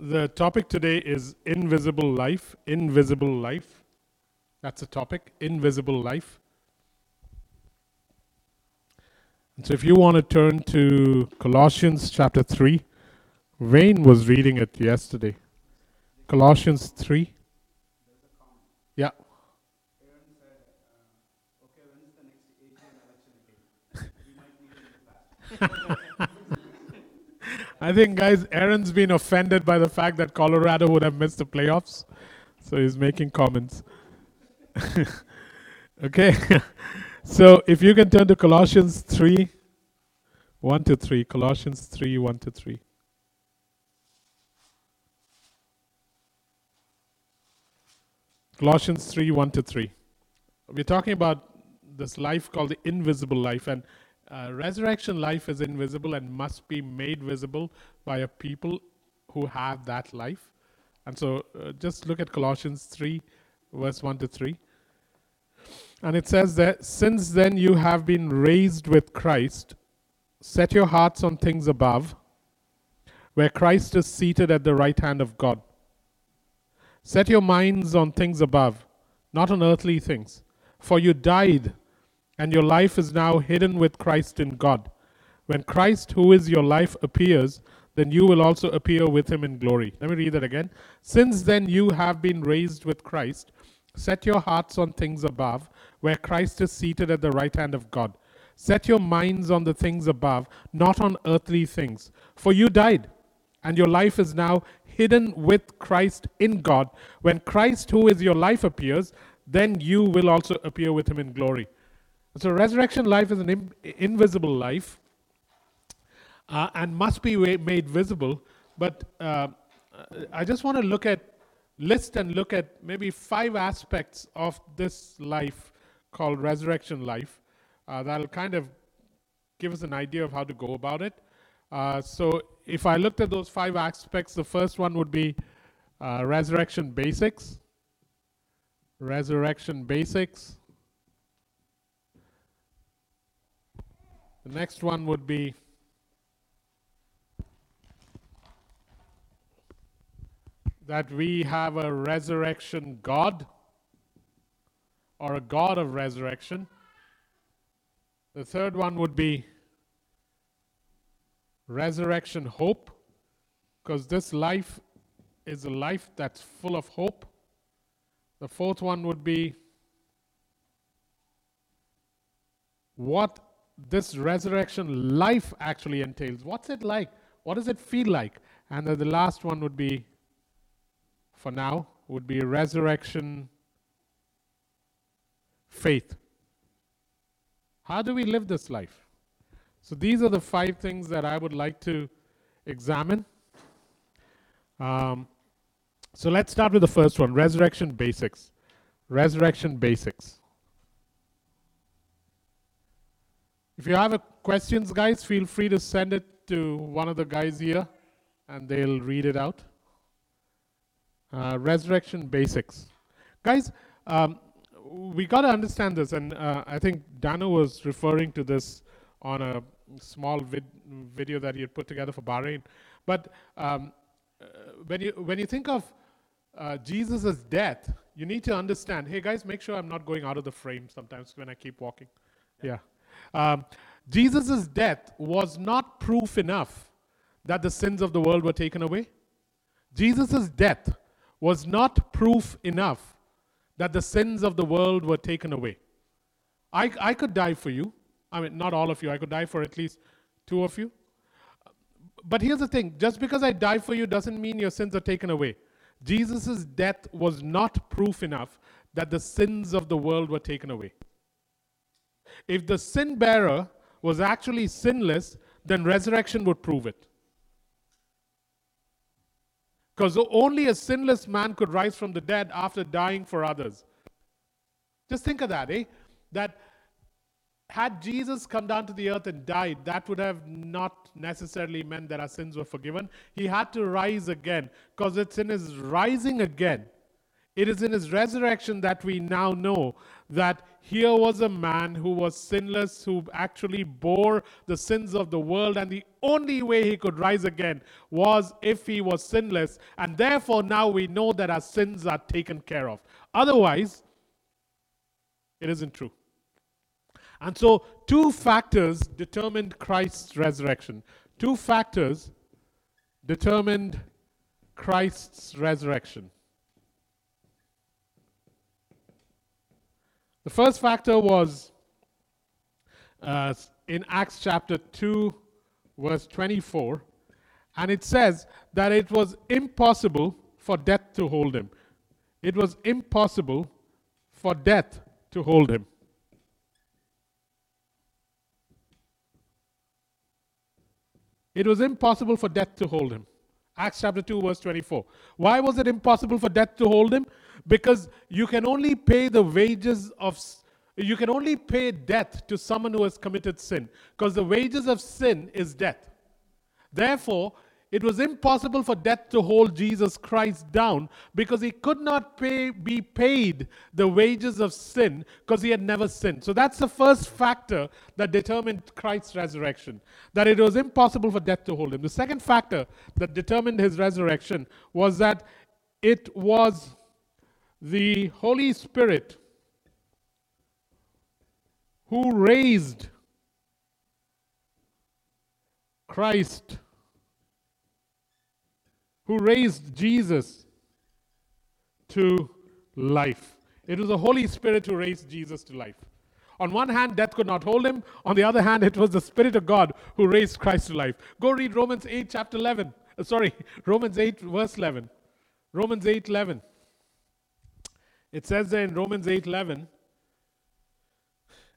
The topic today is invisible life. Invisible life. That's the topic. Invisible life. And so, if you want to turn to Colossians chapter 3, Wayne was reading it yesterday. Colossians 3. Yeah. I think, guys, Aaron's been offended by the fact that Colorado would have missed the playoffs. So he's making comments. okay. so if you can turn to Colossians 3 1 to 3. Colossians 3 1 to 3. Colossians 3 1 to 3. We're talking about this life called the invisible life. And uh, resurrection life is invisible and must be made visible by a people who have that life. And so uh, just look at Colossians 3, verse 1 to 3. And it says that since then you have been raised with Christ, set your hearts on things above, where Christ is seated at the right hand of God. Set your minds on things above, not on earthly things. For you died and your life is now hidden with Christ in God. When Christ, who is your life, appears, then you will also appear with him in glory. Let me read that again. Since then you have been raised with Christ, set your hearts on things above, where Christ is seated at the right hand of God. Set your minds on the things above, not on earthly things. For you died, and your life is now hidden with Christ in God. When Christ, who is your life, appears, then you will also appear with him in glory. So, resurrection life is an invisible life uh, and must be made visible. But uh, I just want to look at, list and look at maybe five aspects of this life called resurrection life uh, that'll kind of give us an idea of how to go about it. Uh, so, if I looked at those five aspects, the first one would be uh, resurrection basics. Resurrection basics. The next one would be that we have a resurrection God or a God of resurrection. The third one would be resurrection hope, because this life is a life that's full of hope. The fourth one would be what this resurrection life actually entails. What's it like? What does it feel like? And the last one would be, for now, would be resurrection faith. How do we live this life? So these are the five things that I would like to examine. Um, so let's start with the first one resurrection basics. Resurrection basics. If you have questions, guys, feel free to send it to one of the guys here and they'll read it out. Uh, resurrection basics. Guys, um, we got to understand this, and uh, I think Dano was referring to this on a small vid- video that he had put together for Bahrain. But um, uh, when, you, when you think of uh, Jesus' death, you need to understand hey, guys, make sure I'm not going out of the frame sometimes when I keep walking. Yeah. Um, Jesus' death was not proof enough that the sins of the world were taken away. Jesus' death was not proof enough that the sins of the world were taken away. I, I could die for you. I mean, not all of you. I could die for at least two of you. But here's the thing just because I die for you doesn't mean your sins are taken away. Jesus' death was not proof enough that the sins of the world were taken away. If the sin bearer was actually sinless, then resurrection would prove it. Because only a sinless man could rise from the dead after dying for others. Just think of that, eh? That had Jesus come down to the earth and died, that would have not necessarily meant that our sins were forgiven. He had to rise again, because it's in his rising again It is in his resurrection that we now know that here was a man who was sinless, who actually bore the sins of the world, and the only way he could rise again was if he was sinless. And therefore, now we know that our sins are taken care of. Otherwise, it isn't true. And so, two factors determined Christ's resurrection. Two factors determined Christ's resurrection. The first factor was uh, in Acts chapter 2, verse 24, and it says that it was impossible for death to hold him. It was impossible for death to hold him. It was impossible for death to hold him. Acts chapter 2, verse 24. Why was it impossible for death to hold him? Because you can only pay the wages of, you can only pay death to someone who has committed sin. Because the wages of sin is death. Therefore, it was impossible for death to hold Jesus Christ down because he could not pay, be paid the wages of sin because he had never sinned. So that's the first factor that determined Christ's resurrection, that it was impossible for death to hold him. The second factor that determined his resurrection was that it was the Holy Spirit who raised Christ who raised Jesus to life. It was the Holy Spirit who raised Jesus to life. On one hand, death could not hold him. On the other hand, it was the Spirit of God who raised Christ to life. Go read Romans 8, chapter 11. Uh, sorry, Romans 8, verse 11. Romans 8, 11. It says there in Romans 8, 11,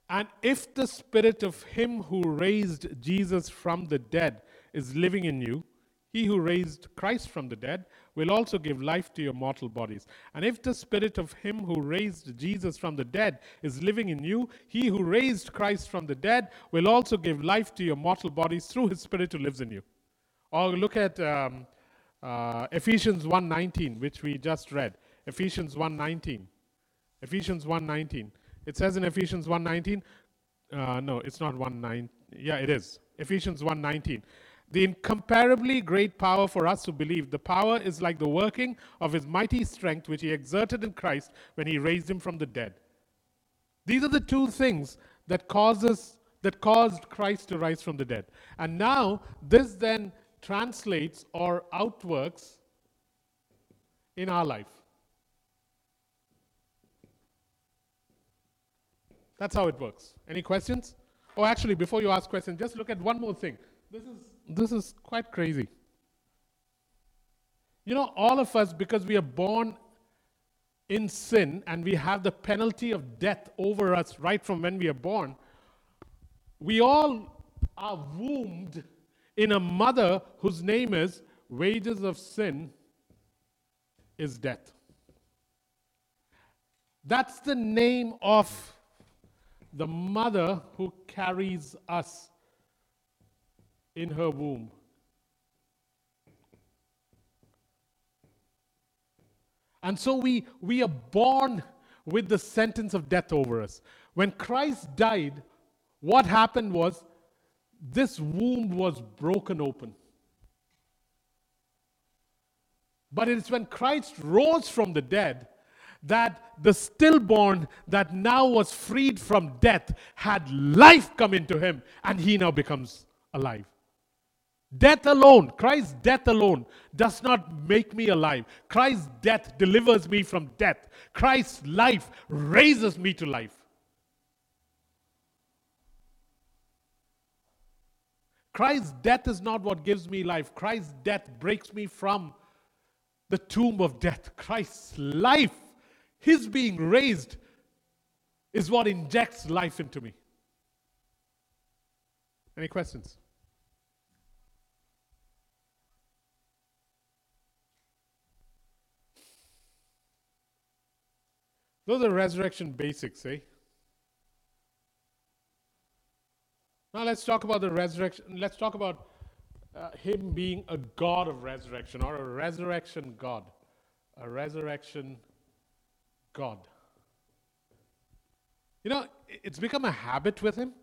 and if the Spirit of Him who raised Jesus from the dead is living in you, he who raised Christ from the dead will also give life to your mortal bodies. And if the spirit of him who raised Jesus from the dead is living in you, he who raised Christ from the dead will also give life to your mortal bodies through his spirit who lives in you. Or look at um, uh, Ephesians 1:19, which we just read. Ephesians 1:19. Ephesians 1:19. It says in Ephesians 1:19. Uh, no, it's not 1:9. Yeah, it is. Ephesians 1:19 the incomparably great power for us who believe. The power is like the working of his mighty strength, which he exerted in Christ when he raised him from the dead. These are the two things that causes that caused Christ to rise from the dead. And now this then translates or outworks in our life. That's how it works. Any questions? Oh, actually, before you ask questions, just look at one more thing. This is this is quite crazy. You know, all of us, because we are born in sin and we have the penalty of death over us right from when we are born, we all are wombed in a mother whose name is wages of sin is death. That's the name of the mother who carries us in her womb. And so we, we are born with the sentence of death over us. When Christ died, what happened was this womb was broken open. But it is when Christ rose from the dead that the stillborn that now was freed from death had life come into him and he now becomes alive. Death alone, Christ's death alone, does not make me alive. Christ's death delivers me from death. Christ's life raises me to life. Christ's death is not what gives me life. Christ's death breaks me from the tomb of death. Christ's life, His being raised, is what injects life into me. Any questions? Those are resurrection basics, eh? Now let's talk about the resurrection. Let's talk about uh, him being a God of resurrection or a resurrection God. A resurrection God. You know, it's become a habit with him.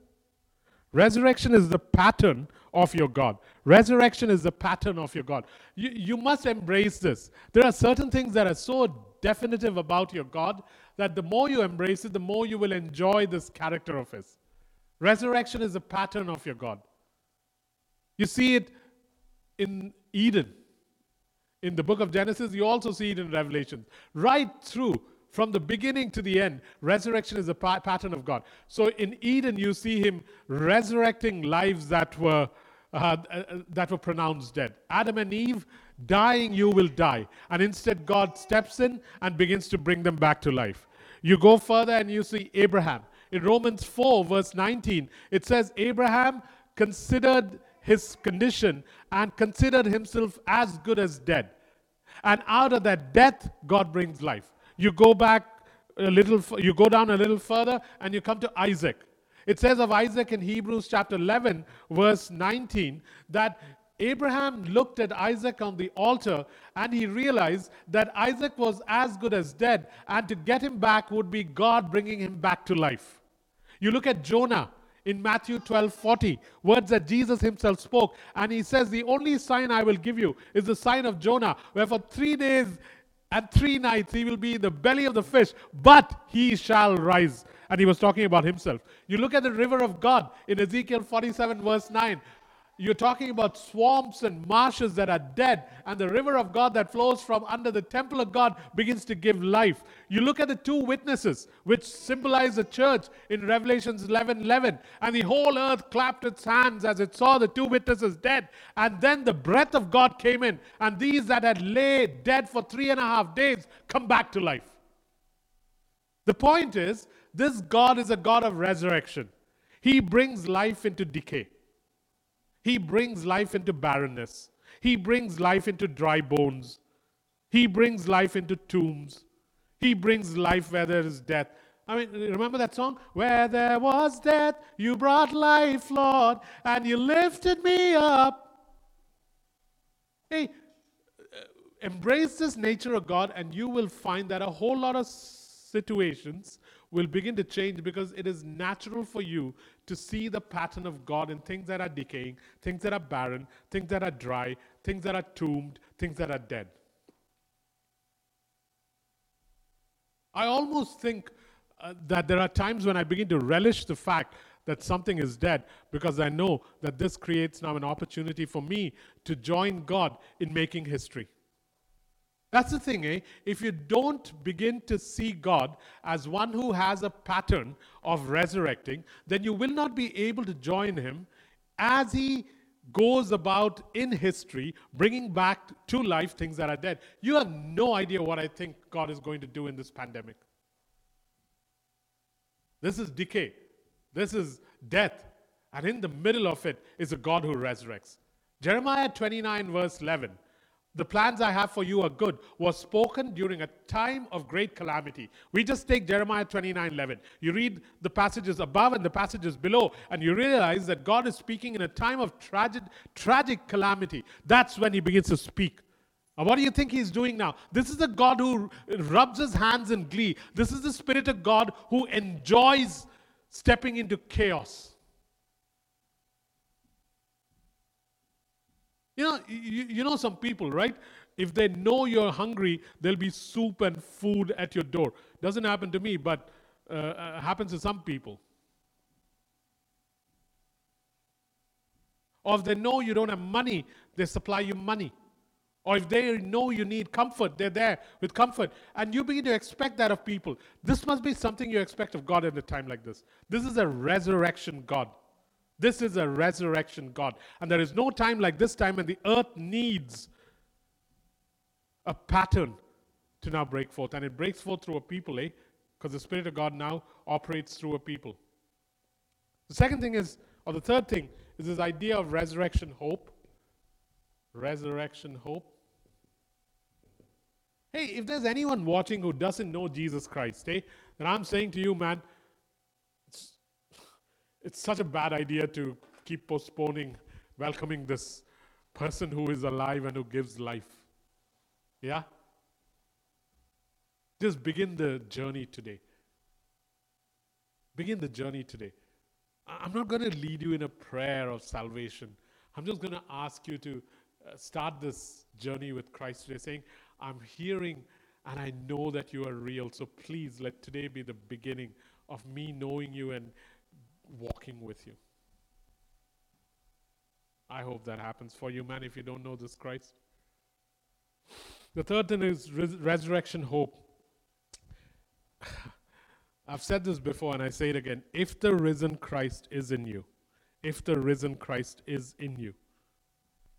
Resurrection is the pattern of your God. Resurrection is the pattern of your God. You, you must embrace this. There are certain things that are so definitive about your God that the more you embrace it, the more you will enjoy this character of His. Resurrection is a pattern of your God. You see it in Eden. In the book of Genesis, you also see it in Revelation. Right through from the beginning to the end, resurrection is a pa- pattern of God. So in Eden, you see Him resurrecting lives that were uh, uh, that were pronounced dead. Adam and Eve, dying, you will die, and instead God steps in and begins to bring them back to life. You go further and you see Abraham. In Romans 4, verse 19, it says, Abraham considered his condition and considered himself as good as dead. And out of that death, God brings life. You go back a little, you go down a little further, and you come to Isaac. It says of Isaac in Hebrews chapter 11, verse 19, that Abraham looked at Isaac on the altar and he realized that Isaac was as good as dead, and to get him back would be God bringing him back to life. You look at Jonah in Matthew 12 40, words that Jesus himself spoke, and he says, The only sign I will give you is the sign of Jonah, where for three days and three nights he will be in the belly of the fish, but he shall rise. And he was talking about himself. You look at the river of God in Ezekiel 47, verse 9. You're talking about swamps and marshes that are dead, and the river of God that flows from under the temple of God begins to give life. You look at the two witnesses, which symbolize the church in Revelations 11 11, and the whole earth clapped its hands as it saw the two witnesses dead. And then the breath of God came in, and these that had lay dead for three and a half days come back to life. The point is, this God is a God of resurrection. He brings life into decay. He brings life into barrenness. He brings life into dry bones. He brings life into tombs. He brings life where there is death. I mean, remember that song? Where there was death, you brought life, Lord, and you lifted me up. Hey, uh, embrace this nature of God, and you will find that a whole lot of situations will begin to change because it is natural for you to see the pattern of God in things that are decaying, things that are barren, things that are dry, things that are tombed, things that are dead. I almost think uh, that there are times when I begin to relish the fact that something is dead because I know that this creates now an opportunity for me to join God in making history. That's the thing, eh? If you don't begin to see God as one who has a pattern of resurrecting, then you will not be able to join Him as He goes about in history bringing back to life things that are dead. You have no idea what I think God is going to do in this pandemic. This is decay, this is death, and in the middle of it is a God who resurrects. Jeremiah 29, verse 11 the plans I have for you are good, was spoken during a time of great calamity. We just take Jeremiah 29 11. You read the passages above and the passages below, and you realize that God is speaking in a time of tragic, tragic calamity. That's when He begins to speak. And what do you think He's doing now? This is the God who rubs His hands in glee. This is the Spirit of God who enjoys stepping into chaos. You know, you, you know some people, right? If they know you're hungry, there'll be soup and food at your door. Doesn't happen to me, but uh, uh, happens to some people. Or if they know you don't have money, they supply you money. Or if they know you need comfort, they're there with comfort. And you begin to expect that of people. This must be something you expect of God at a time like this. This is a resurrection God. This is a resurrection God. And there is no time like this time and the earth needs a pattern to now break forth. And it breaks forth through a people, eh? Because the Spirit of God now operates through a people. The second thing is, or the third thing, is this idea of resurrection hope. Resurrection hope. Hey, if there's anyone watching who doesn't know Jesus Christ, eh, then I'm saying to you, man, it's such a bad idea to keep postponing welcoming this person who is alive and who gives life. Yeah? Just begin the journey today. Begin the journey today. I'm not going to lead you in a prayer of salvation. I'm just going to ask you to uh, start this journey with Christ today, saying, I'm hearing and I know that you are real. So please let today be the beginning of me knowing you and walking with you. I hope that happens for you, man, if you don't know this Christ. The third thing is res- resurrection hope. I've said this before and I say it again. If the risen Christ is in you, if the risen Christ is in you,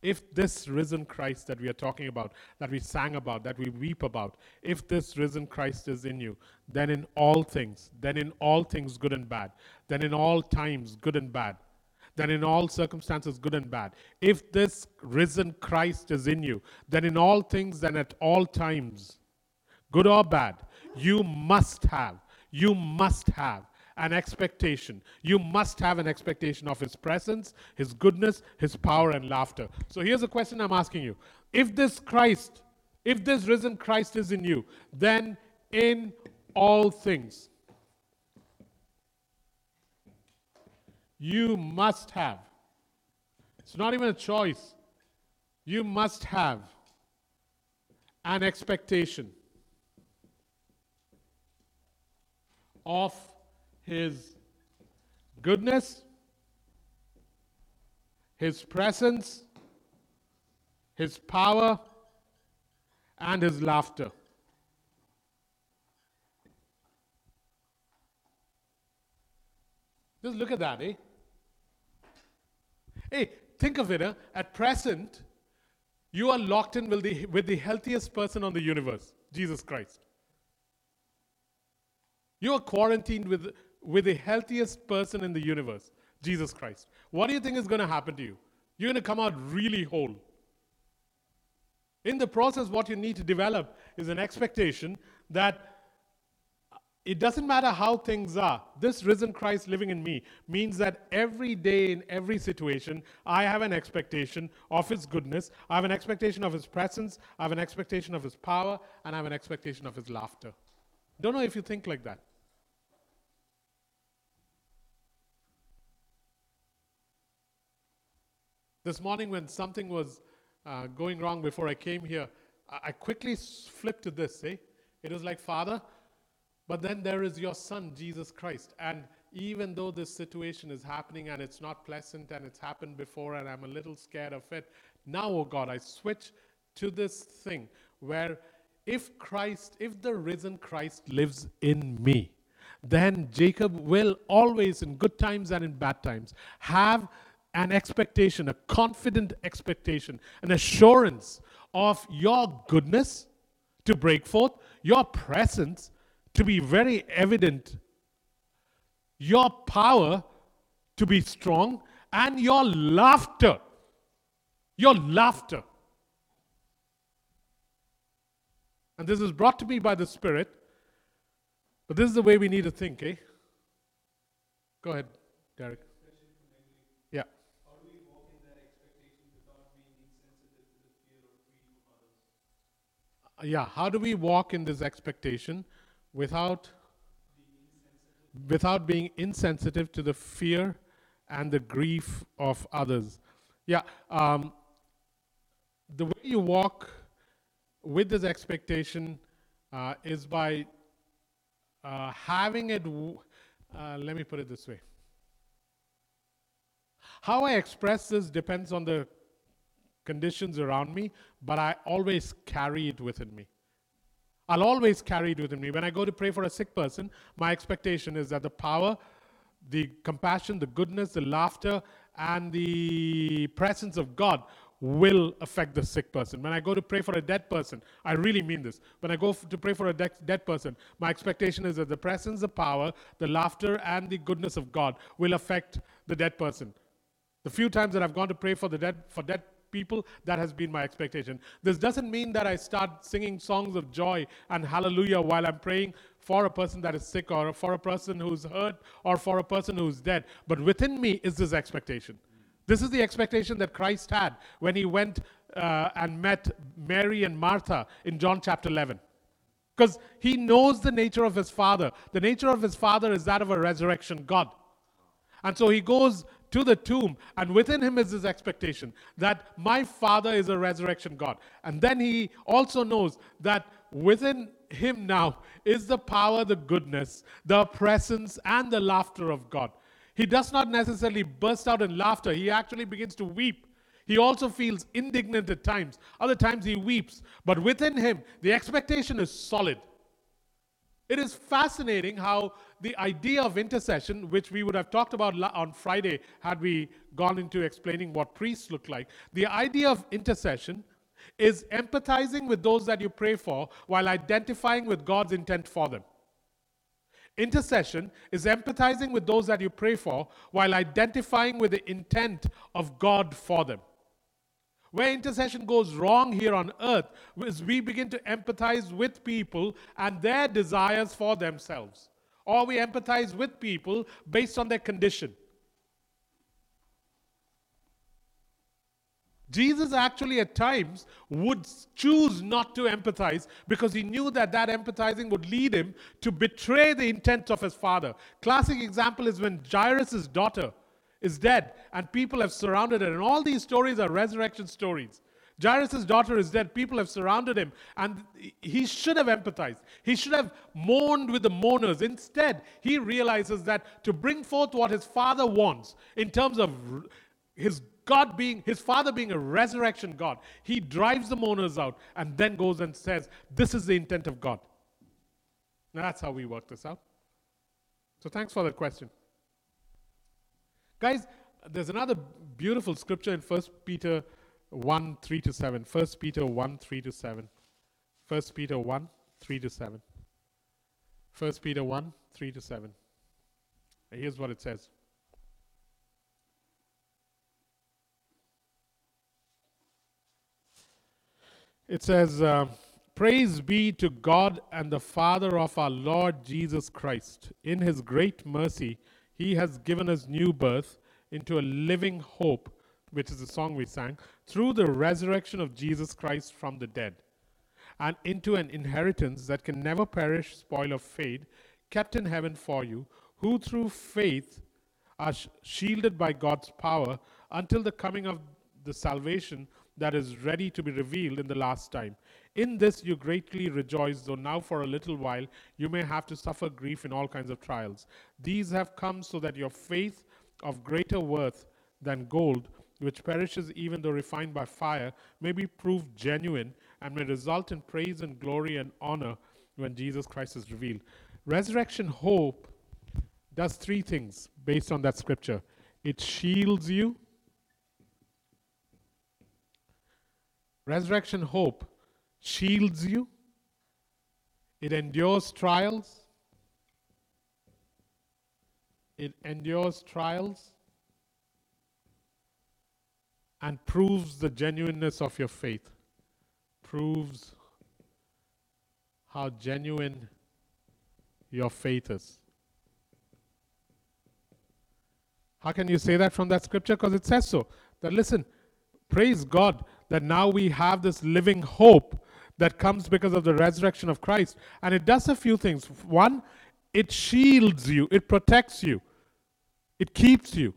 if this risen Christ that we are talking about, that we sang about, that we weep about, if this risen Christ is in you, then in all things, then in all things good and bad, then in all times good and bad, then in all circumstances good and bad, if this risen Christ is in you, then in all things and at all times, good or bad, you must have, you must have an expectation. You must have an expectation of His presence, His goodness, His power, and laughter. So here's a question I'm asking you If this Christ, if this risen Christ is in you, then in all things, you must have. It's not even a choice. You must have an expectation of his goodness, His presence, His power, and His laughter. Just look at that, eh? Hey, think of it, eh? At present, you are locked in with the, with the healthiest person on the universe, Jesus Christ. You are quarantined with with the healthiest person in the universe, Jesus Christ. What do you think is going to happen to you? You're going to come out really whole. In the process, what you need to develop is an expectation that it doesn't matter how things are. This risen Christ living in me means that every day, in every situation, I have an expectation of His goodness. I have an expectation of His presence. I have an expectation of His power. And I have an expectation of His laughter. Don't know if you think like that. This morning, when something was uh, going wrong before I came here, I, I quickly flipped to this. Eh? It was like, Father, but then there is your Son, Jesus Christ. And even though this situation is happening and it's not pleasant and it's happened before and I'm a little scared of it, now, oh God, I switch to this thing where if Christ, if the risen Christ lives in me, then Jacob will always, in good times and in bad times, have an expectation, a confident expectation, an assurance of your goodness to break forth, your presence to be very evident, your power to be strong, and your laughter. Your laughter. And this is brought to me by the Spirit, but this is the way we need to think, eh? Go ahead, Derek. Yeah, how do we walk in this expectation without without being insensitive to the fear and the grief of others? Yeah, um, the way you walk with this expectation uh, is by uh, having it. W- uh, let me put it this way. How I express this depends on the conditions around me, but I always carry it within me. I'll always carry it within me. When I go to pray for a sick person, my expectation is that the power, the compassion, the goodness, the laughter, and the presence of God will affect the sick person. When I go to pray for a dead person, I really mean this. When I go f- to pray for a de- dead person, my expectation is that the presence, the power, the laughter, and the goodness of God will affect the dead person. The few times that I've gone to pray for the dead for dead people, that has been my expectation. This doesn't mean that I start singing songs of joy and hallelujah while I'm praying for a person that is sick or for a person who's hurt or for a person who's dead. But within me is this expectation. This is the expectation that Christ had when he went uh, and met Mary and Martha in John chapter 11. because he knows the nature of his father. The nature of his father is that of a resurrection God. And so he goes to the tomb, and within him is his expectation that my father is a resurrection God. And then he also knows that within him now is the power, the goodness, the presence, and the laughter of God. He does not necessarily burst out in laughter, he actually begins to weep. He also feels indignant at times. Other times he weeps. But within him, the expectation is solid. It is fascinating how the idea of intercession, which we would have talked about on Friday had we gone into explaining what priests look like, the idea of intercession is empathizing with those that you pray for while identifying with God's intent for them. Intercession is empathizing with those that you pray for while identifying with the intent of God for them. Where intercession goes wrong here on earth is we begin to empathize with people and their desires for themselves or we empathize with people based on their condition. Jesus actually at times would choose not to empathize because he knew that that empathizing would lead him to betray the intent of his father. Classic example is when Jairus' daughter is dead and people have surrounded her. And all these stories are resurrection stories. Jairus' daughter is dead. People have surrounded him, and he should have empathized. He should have mourned with the mourners. Instead, he realizes that to bring forth what his father wants in terms of his God being, his father being a resurrection God, he drives the mourners out and then goes and says, This is the intent of God. Now, that's how we work this out. So, thanks for that question. Guys, there's another beautiful scripture in 1 Peter 1 3 to 7. 1 Peter 1 3 to 7. 1 Peter 1 3 to 7. 1 Peter 1 3 to 7. here's what it says. It says, uh, Praise be to God and the Father of our Lord Jesus Christ. In his great mercy, he has given us new birth into a living hope which is the song we sang, through the resurrection of Jesus Christ from the dead, and into an inheritance that can never perish, spoil, or fade, kept in heaven for you, who through faith are sh- shielded by God's power until the coming of the salvation that is ready to be revealed in the last time. In this you greatly rejoice, though now for a little while you may have to suffer grief in all kinds of trials. These have come so that your faith of greater worth than gold which perishes even though refined by fire, may be proved genuine and may result in praise and glory and honor when Jesus Christ is revealed. Resurrection hope does three things based on that scripture it shields you. Resurrection hope shields you, it endures trials. It endures trials and proves the genuineness of your faith. Proves how genuine your faith is. How can you say that from that scripture? Because it says so. That listen, praise God that now we have this living hope that comes because of the resurrection of Christ. And it does a few things. One, it shields you, it protects you, it keeps you.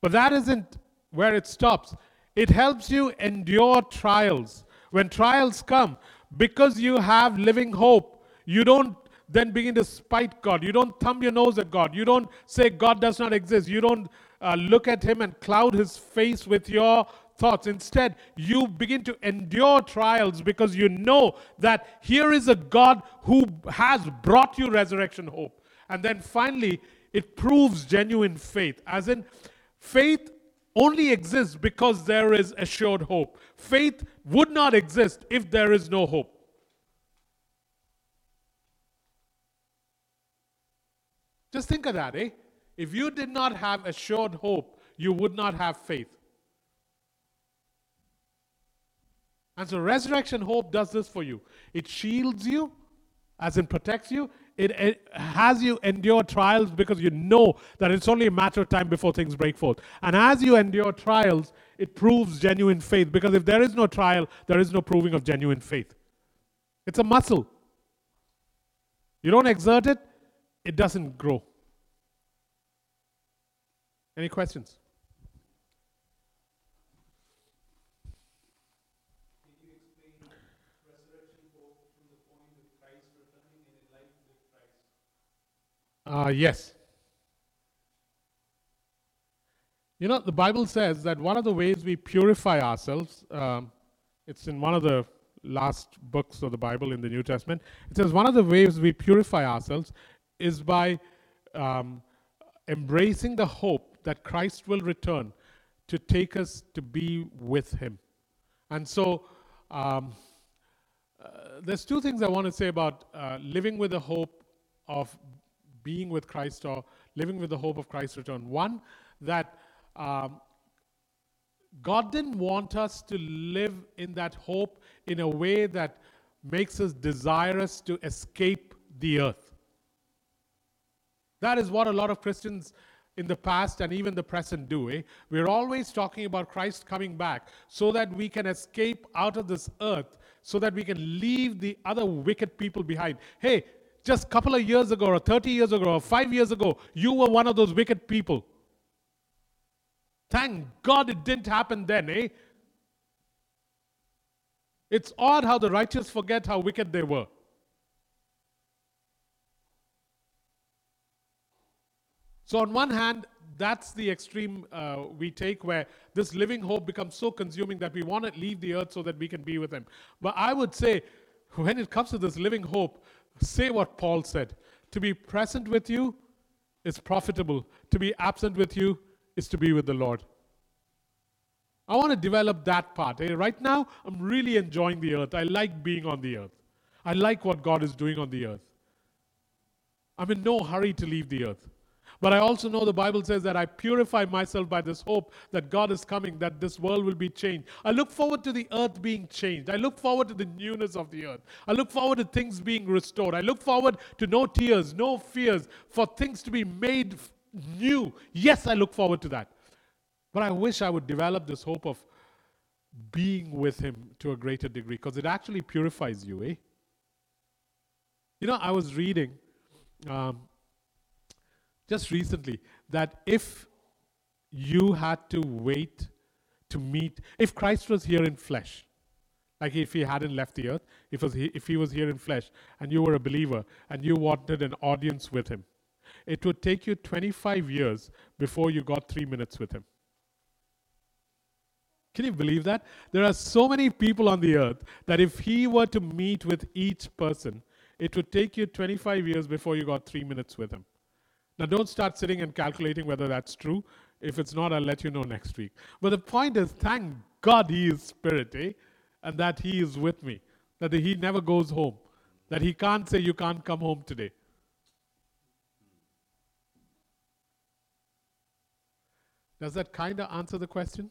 But that isn't where it stops. It helps you endure trials. When trials come, because you have living hope, you don't then begin to spite God. You don't thumb your nose at God. You don't say God does not exist. You don't uh, look at Him and cloud His face with your thoughts. Instead, you begin to endure trials because you know that here is a God who has brought you resurrection hope. And then finally, it proves genuine faith. As in, faith only exists because there is assured hope. Faith would not exist if there is no hope. Just think of that, eh? If you did not have assured hope, you would not have faith. And so, resurrection hope does this for you it shields you, as in protects you, it, it, has you endure trials because you know that it's only a matter of time before things break forth. And as you endure trials, it proves genuine faith because if there is no trial, there is no proving of genuine faith. It's a muscle. You don't exert it, it doesn't grow. Any questions? Uh, yes. You know, the Bible says that one of the ways we purify ourselves, um, it's in one of the last books of the Bible in the New Testament. It says one of the ways we purify ourselves is by um, embracing the hope that Christ will return to take us to be with Him. And so, um, uh, there's two things I want to say about uh, living with the hope of being with Christ or living with the hope of Christ's return. One, that um, God didn't want us to live in that hope in a way that makes us desirous to escape the earth. That is what a lot of Christians in the past and even the present do. Eh? We're always talking about Christ coming back so that we can escape out of this earth, so that we can leave the other wicked people behind. Hey, just a couple of years ago, or 30 years ago, or five years ago, you were one of those wicked people. Thank God it didn't happen then, eh? It's odd how the righteous forget how wicked they were. So, on one hand, that's the extreme uh, we take where this living hope becomes so consuming that we want to leave the earth so that we can be with Him. But I would say, when it comes to this living hope, say what Paul said to be present with you is profitable, to be absent with you is to be with the Lord. I want to develop that part. Eh? Right now, I'm really enjoying the earth. I like being on the earth. I like what God is doing on the earth. I'm in no hurry to leave the earth. But I also know the Bible says that I purify myself by this hope that God is coming, that this world will be changed. I look forward to the earth being changed. I look forward to the newness of the earth. I look forward to things being restored. I look forward to no tears, no fears, for things to be made new. Yes, I look forward to that. But I wish I would develop this hope of being with Him to a greater degree because it actually purifies you, eh? You know, I was reading. Um, just recently that if you had to wait to meet, if Christ was here in flesh, like if he hadn't left the earth, if, was he, if he was here in flesh and you were a believer and you wanted an audience with him, it would take you 25 years before you got three minutes with him. Can you believe that? There are so many people on the earth that if he were to meet with each person, it would take you 25 years before you got three minutes with him. Now, don't start sitting and calculating whether that's true. If it's not, I'll let you know next week. But the point is, thank God He is Spirit, eh? And that He is with me. That He never goes home. That He can't say, You can't come home today. Does that kind of answer the question?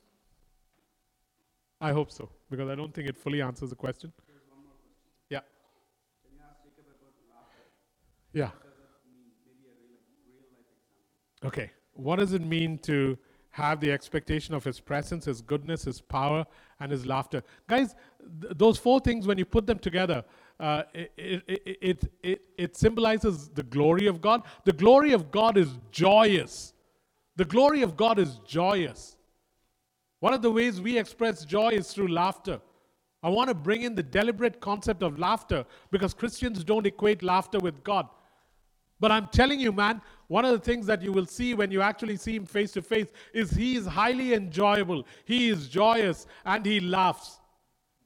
I hope so, because I don't think it fully answers the question. Yeah. Yeah. Okay. What does it mean to have the expectation of His presence, His goodness, His power, and His laughter? Guys, th- those four things, when you put them together, uh, it, it, it, it, it symbolizes the glory of God. The glory of God is joyous. The glory of God is joyous. One of the ways we express joy is through laughter. I want to bring in the deliberate concept of laughter because Christians don't equate laughter with God. But I'm telling you, man, one of the things that you will see when you actually see him face to face is he is highly enjoyable, he is joyous, and he laughs.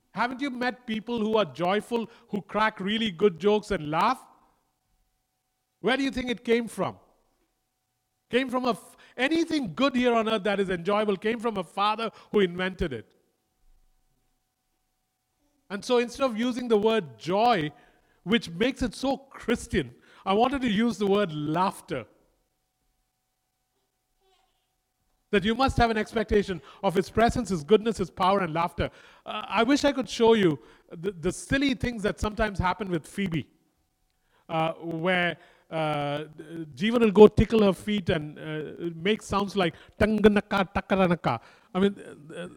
Haven't you met people who are joyful, who crack really good jokes and laugh? Where do you think it came from? Came from a f- anything good here on earth that is enjoyable came from a father who invented it. And so instead of using the word joy, which makes it so Christian, I wanted to use the word laughter. That you must have an expectation of His presence, His goodness, His power, and laughter. Uh, I wish I could show you the, the, silly things that sometimes happen with Phoebe, uh, where uh, Jeevan will go tickle her feet and uh, make sounds like tanganaka, takaranaka. I mean, uh,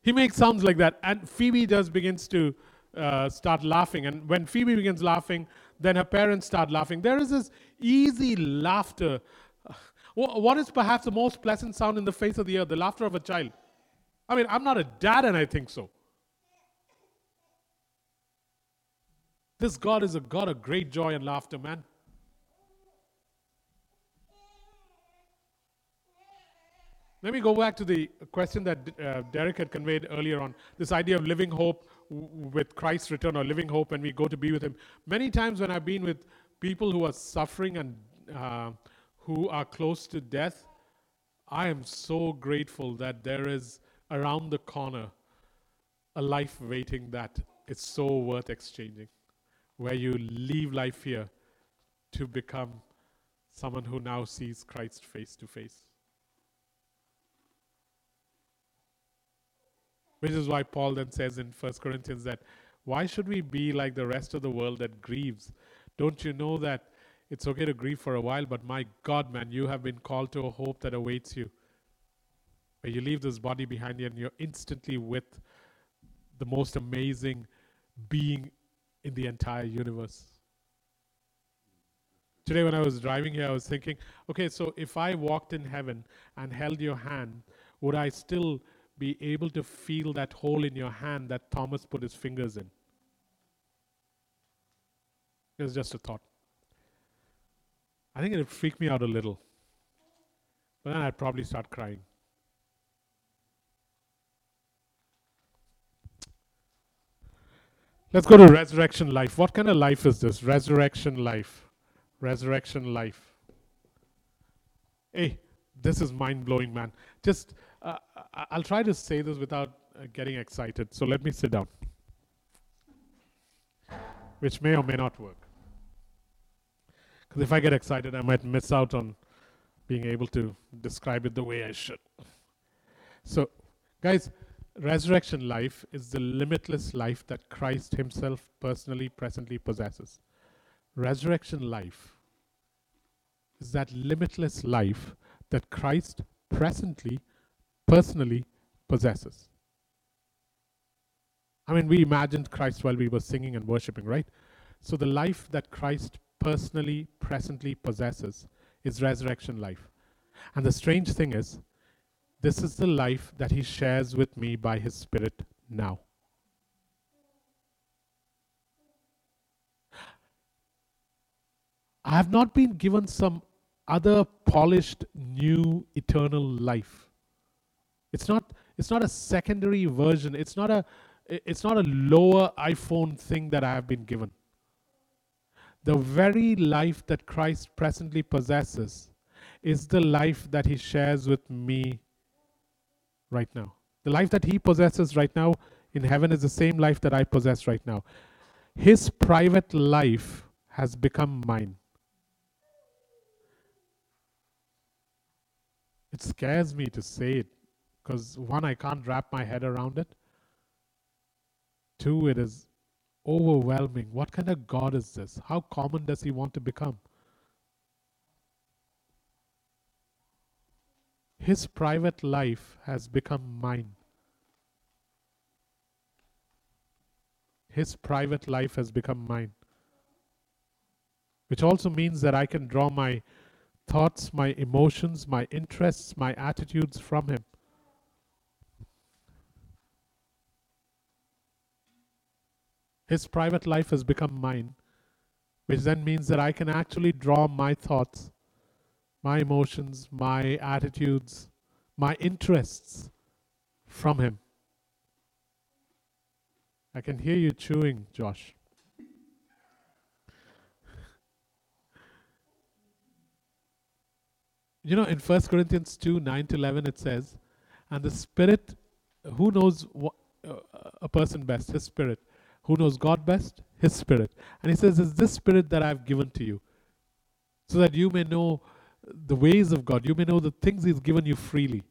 he makes sounds like that. And Phoebe just begins to uh, start laughing. And when Phoebe begins laughing, Then her parents start laughing. There is this easy laughter. What is perhaps the most pleasant sound in the face of the earth? The laughter of a child. I mean, I'm not a dad and I think so. This God is a God of great joy and laughter, man. Let me go back to the question that uh, Derek had conveyed earlier on this idea of living hope with Christ's return or living hope when we go to be with Him. Many times when I've been with people who are suffering and uh, who are close to death, I am so grateful that there is around the corner a life waiting that is so worth exchanging, where you leave life here to become someone who now sees Christ face to face. Which is why Paul then says in 1 Corinthians that why should we be like the rest of the world that grieves? Don't you know that it's okay to grieve for a while, but my God, man, you have been called to a hope that awaits you. Where you leave this body behind you and you're instantly with the most amazing being in the entire universe. Today, when I was driving here, I was thinking, okay, so if I walked in heaven and held your hand, would I still be able to feel that hole in your hand that Thomas put his fingers in. It was just a thought. I think it would freak me out a little. But then I'd probably start crying. Let's go to resurrection life. What kind of life is this? Resurrection life. Resurrection life. Hey, this is mind blowing, man. Just uh, I'll try to say this without uh, getting excited. So let me sit down, which may or may not work. Because if I get excited, I might miss out on being able to describe it the way I should. So, guys, resurrection life is the limitless life that Christ Himself personally, presently possesses. Resurrection life is that limitless life that Christ presently personally possesses. I mean, we imagined Christ while we were singing and worshiping, right? So the life that Christ personally, presently possesses is resurrection life. And the strange thing is, this is the life that he shares with me by his Spirit now. I have not been given some other polished, new, eternal life. It's not it's not a secondary version. It's not a it's not a lower iPhone thing that I have been given. The very life that Christ presently possesses is the life that he shares with me right now. The life that he possesses right now in heaven is the same life that I possess right now. His private life has become mine. It scares me to say it because one, I can't wrap my head around it. Two, it is overwhelming. What kind of God is this? How common does he want to become? His private life has become mine. His private life has become mine. Which also means that I can draw my thoughts, my emotions, my interests, my attitudes from Him. His private life has become mine, which then means that I can actually draw my thoughts, my emotions, my attitudes, my interests from Him. I can hear you chewing, Josh. you know, in 1 Corinthians 2 9 to 11, it says, And the Spirit, who knows what, uh, a person best? His Spirit. Who knows God best? His Spirit. And he says, It's this Spirit that I've given to you, so that you may know the ways of God, you may know the things He's given you freely.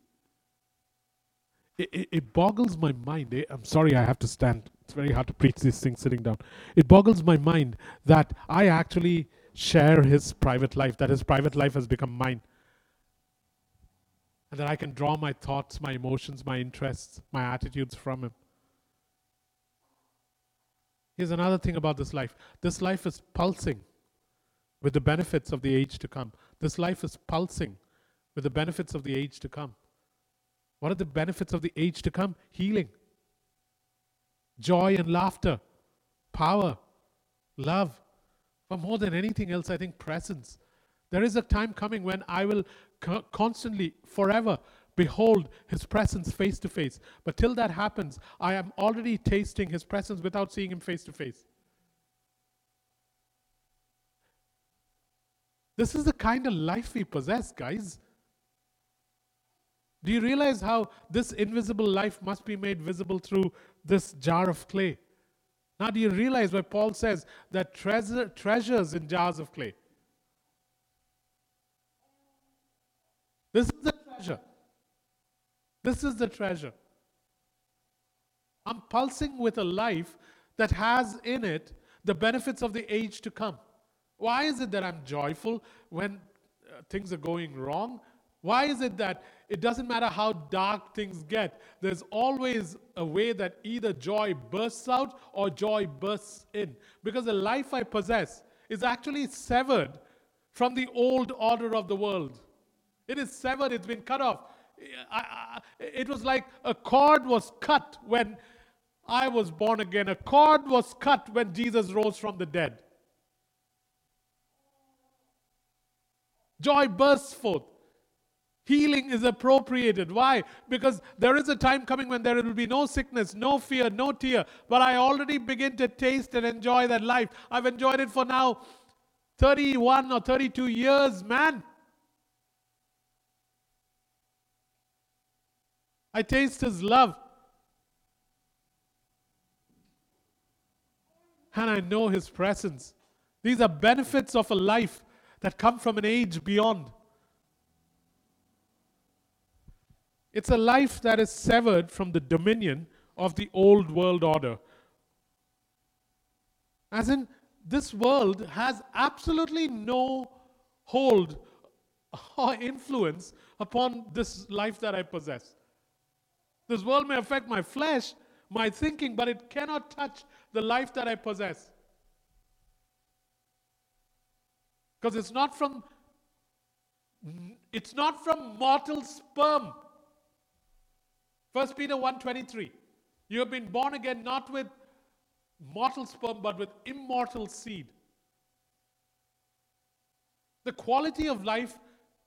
It, it, it boggles my mind. Eh? I'm sorry, I have to stand. It's very hard to preach these things sitting down. It boggles my mind that I actually share His private life, that His private life has become mine. And that I can draw my thoughts, my emotions, my interests, my attitudes from Him. Here's another thing about this life this life is pulsing with the benefits of the age to come. This life is pulsing with the benefits of the age to come. What are the benefits of the age to come? Healing, joy and laughter, power, love. But more than anything else, I think presence. There is a time coming when I will co- constantly, forever, behold his presence face to face. But till that happens, I am already tasting his presence without seeing him face to face. This is the kind of life we possess, guys. Do you realize how this invisible life must be made visible through this jar of clay? Now, do you realize why Paul says that treasure, treasures in jars of clay? This is the treasure. This is the treasure. I'm pulsing with a life that has in it the benefits of the age to come. Why is it that I'm joyful when uh, things are going wrong? Why is it that it doesn't matter how dark things get, there's always a way that either joy bursts out or joy bursts in? Because the life I possess is actually severed from the old order of the world. It is severed, it's been cut off. I, it was like a cord was cut when I was born again, a cord was cut when Jesus rose from the dead. Joy bursts forth. Healing is appropriated. Why? Because there is a time coming when there will be no sickness, no fear, no tear. But I already begin to taste and enjoy that life. I've enjoyed it for now 31 or 32 years, man. I taste His love. And I know His presence. These are benefits of a life that come from an age beyond. It's a life that is severed from the dominion of the old world order. As in, this world has absolutely no hold or influence upon this life that I possess. This world may affect my flesh, my thinking, but it cannot touch the life that I possess. Because it's not from it's not from mortal sperm. 1 Peter 1:23. You have been born again not with mortal sperm but with immortal seed. The quality of life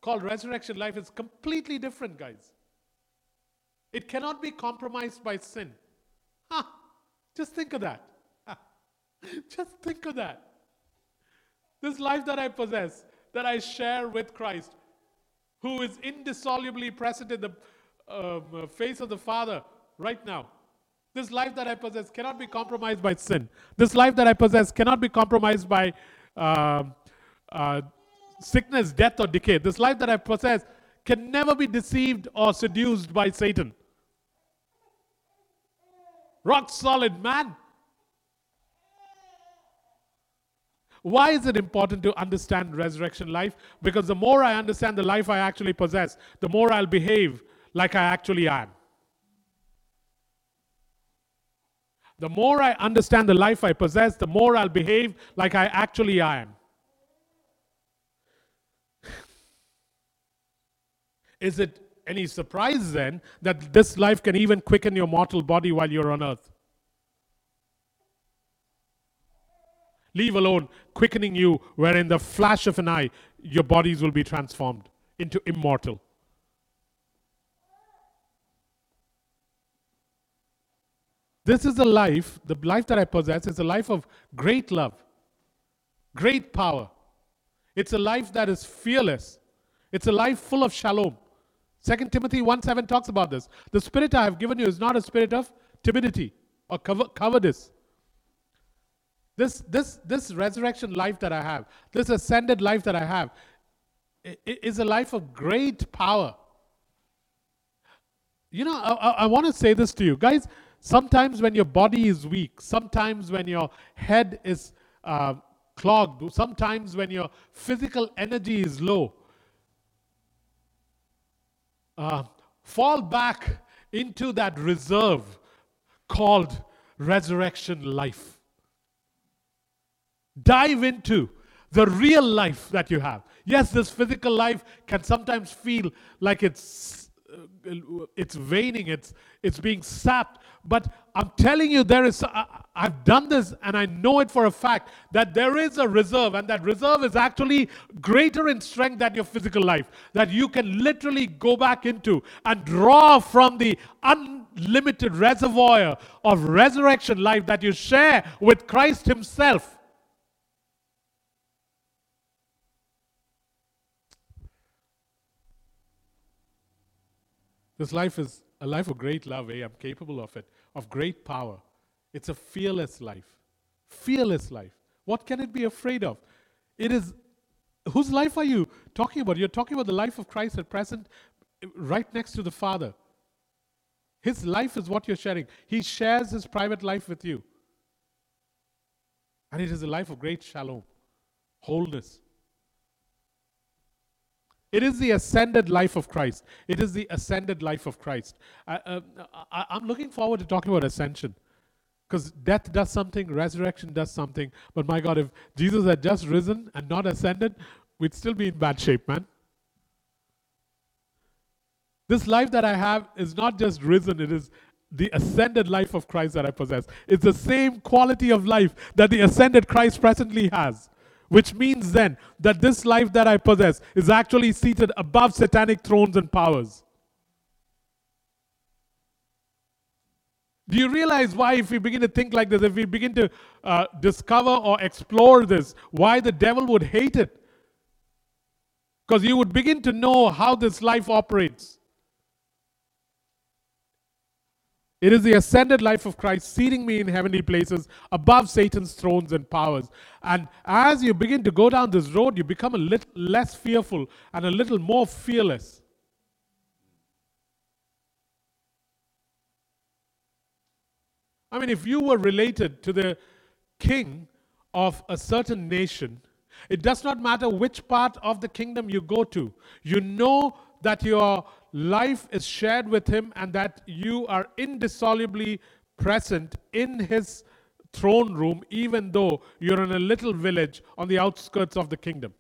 called resurrection life is completely different, guys. It cannot be compromised by sin. Huh. Just think of that. Just think of that. This life that I possess, that I share with Christ, who is indissolubly present in the um, face of the Father right now. This life that I possess cannot be compromised by sin. This life that I possess cannot be compromised by uh, uh, sickness, death, or decay. This life that I possess can never be deceived or seduced by Satan. Rock solid, man. Why is it important to understand resurrection life? Because the more I understand the life I actually possess, the more I'll behave like I actually am. The more I understand the life I possess, the more I'll behave like I actually am. Is it any surprise then that this life can even quicken your mortal body while you're on earth? Leave alone quickening you, where in the flash of an eye your bodies will be transformed into immortal. This is a life, the life that I possess is a life of great love, great power. It's a life that is fearless. It's a life full of shalom. 2 Timothy 1 7 talks about this. The spirit I have given you is not a spirit of timidity or cowardice. This, this, this resurrection life that I have, this ascended life that I have, is a life of great power. You know, I, I want to say this to you. Guys, sometimes when your body is weak, sometimes when your head is uh, clogged, sometimes when your physical energy is low, uh, fall back into that reserve called resurrection life. dive into the real life that you have. Yes, this physical life can sometimes feel like it's it's waning, it's it's being sapped. But I'm telling you, there is. I, I've done this, and I know it for a fact that there is a reserve, and that reserve is actually greater in strength than your physical life. That you can literally go back into and draw from the unlimited reservoir of resurrection life that you share with Christ Himself. This life is a life of great love, eh? I'm capable of it, of great power. It's a fearless life. Fearless life. What can it be afraid of? It is, whose life are you talking about? You're talking about the life of Christ at present, right next to the Father. His life is what you're sharing. He shares his private life with you. And it is a life of great shalom, wholeness, it is the ascended life of Christ. It is the ascended life of Christ. I, uh, I, I'm looking forward to talking about ascension. Because death does something, resurrection does something. But my God, if Jesus had just risen and not ascended, we'd still be in bad shape, man. This life that I have is not just risen, it is the ascended life of Christ that I possess. It's the same quality of life that the ascended Christ presently has. Which means then that this life that I possess is actually seated above satanic thrones and powers. Do you realize why, if we begin to think like this, if we begin to uh, discover or explore this, why the devil would hate it? Because you would begin to know how this life operates. It is the ascended life of Christ seating me in heavenly places above Satan's thrones and powers. And as you begin to go down this road, you become a little less fearful and a little more fearless. I mean, if you were related to the king of a certain nation, it does not matter which part of the kingdom you go to, you know that your life is shared with him and that you are indissolubly present in his throne room, even though you're in a little village on the outskirts of the kingdom.